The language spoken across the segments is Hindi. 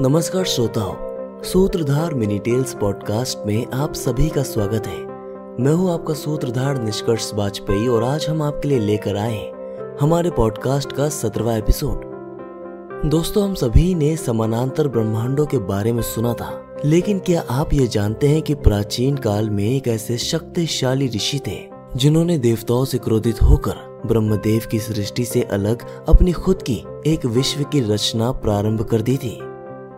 नमस्कार श्रोताओं, सूत्रधार मिनी टेल्स पॉडकास्ट में आप सभी का स्वागत है। मैं हूँ आपका सूत्रधार निष्कर्ष वाजपेयी और आज हम आपके लिए लेकर आए हमारे पॉडकास्ट का सत्रवा एपिसोड। दोस्तों, हम सभी ने समानांतर ब्रह्मांडों के बारे में सुना था, लेकिन क्या आप ये जानते हैं कि प्राचीन काल में एक ऐसे शक्तिशाली ऋषि थे, जिन्होंने देवताओं से क्रोधित होकर ब्रह्मदेव की सृष्टि से अलग अपनी खुद की एक विश्व की रचना प्रारंभ कर दी थी?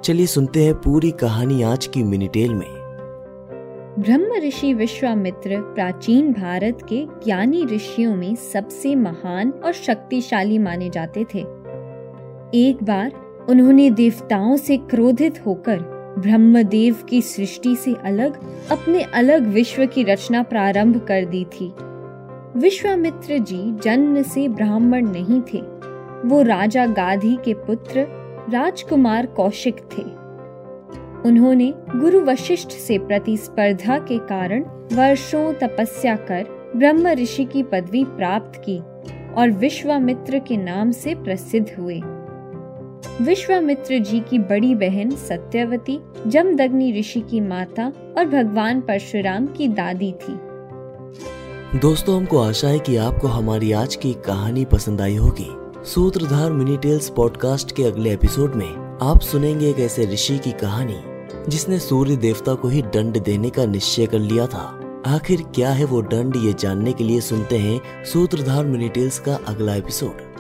चलिए सुनते हैं पूरी कहानी आज की मिनीटेल में। ब्रह्म ऋषि विश्वामित्र प्राचीन भारत के ज्ञानी ऋषियों में सबसे महान और शक्तिशाली माने जाते थे। एक बार उन्होंने देवताओं से क्रोधित होकर ब्रह्मदेव की सृष्टि से अलग अपने अलग विश्व की रचना प्रारंभ कर दी थी। विश्वामित्र जी जन्म से ब्राह्मण नहीं थे। वो राजा गाधी के पुत्र राजकुमार कौशिक थे। उन्होंने गुरु वशिष्ठ से प्रतिस्पर्धा के कारण वर्षों तपस्या कर ब्रह्म ऋषि की पदवी प्राप्त की और विश्वामित्र के नाम से प्रसिद्ध हुए। विश्वामित्र जी की बड़ी बहन सत्यवती, जमदग्नि ऋषि की माता और भगवान परशुराम की दादी थी। दोस्तों, हमको आशा है कि आपको हमारी आज की कहानी पसंद आई होगी। सूत्रधार मिनी टेल्स पॉडकास्ट के अगले एपिसोड में आप सुनेंगे एक ऐसे ऋषि की कहानी, जिसने सूर्य देवता को ही दंड देने का निश्चय कर लिया था। आखिर क्या है वो दंड, ये जानने के लिए सुनते हैं सूत्रधार मिनी टेल्स का अगला एपिसोड।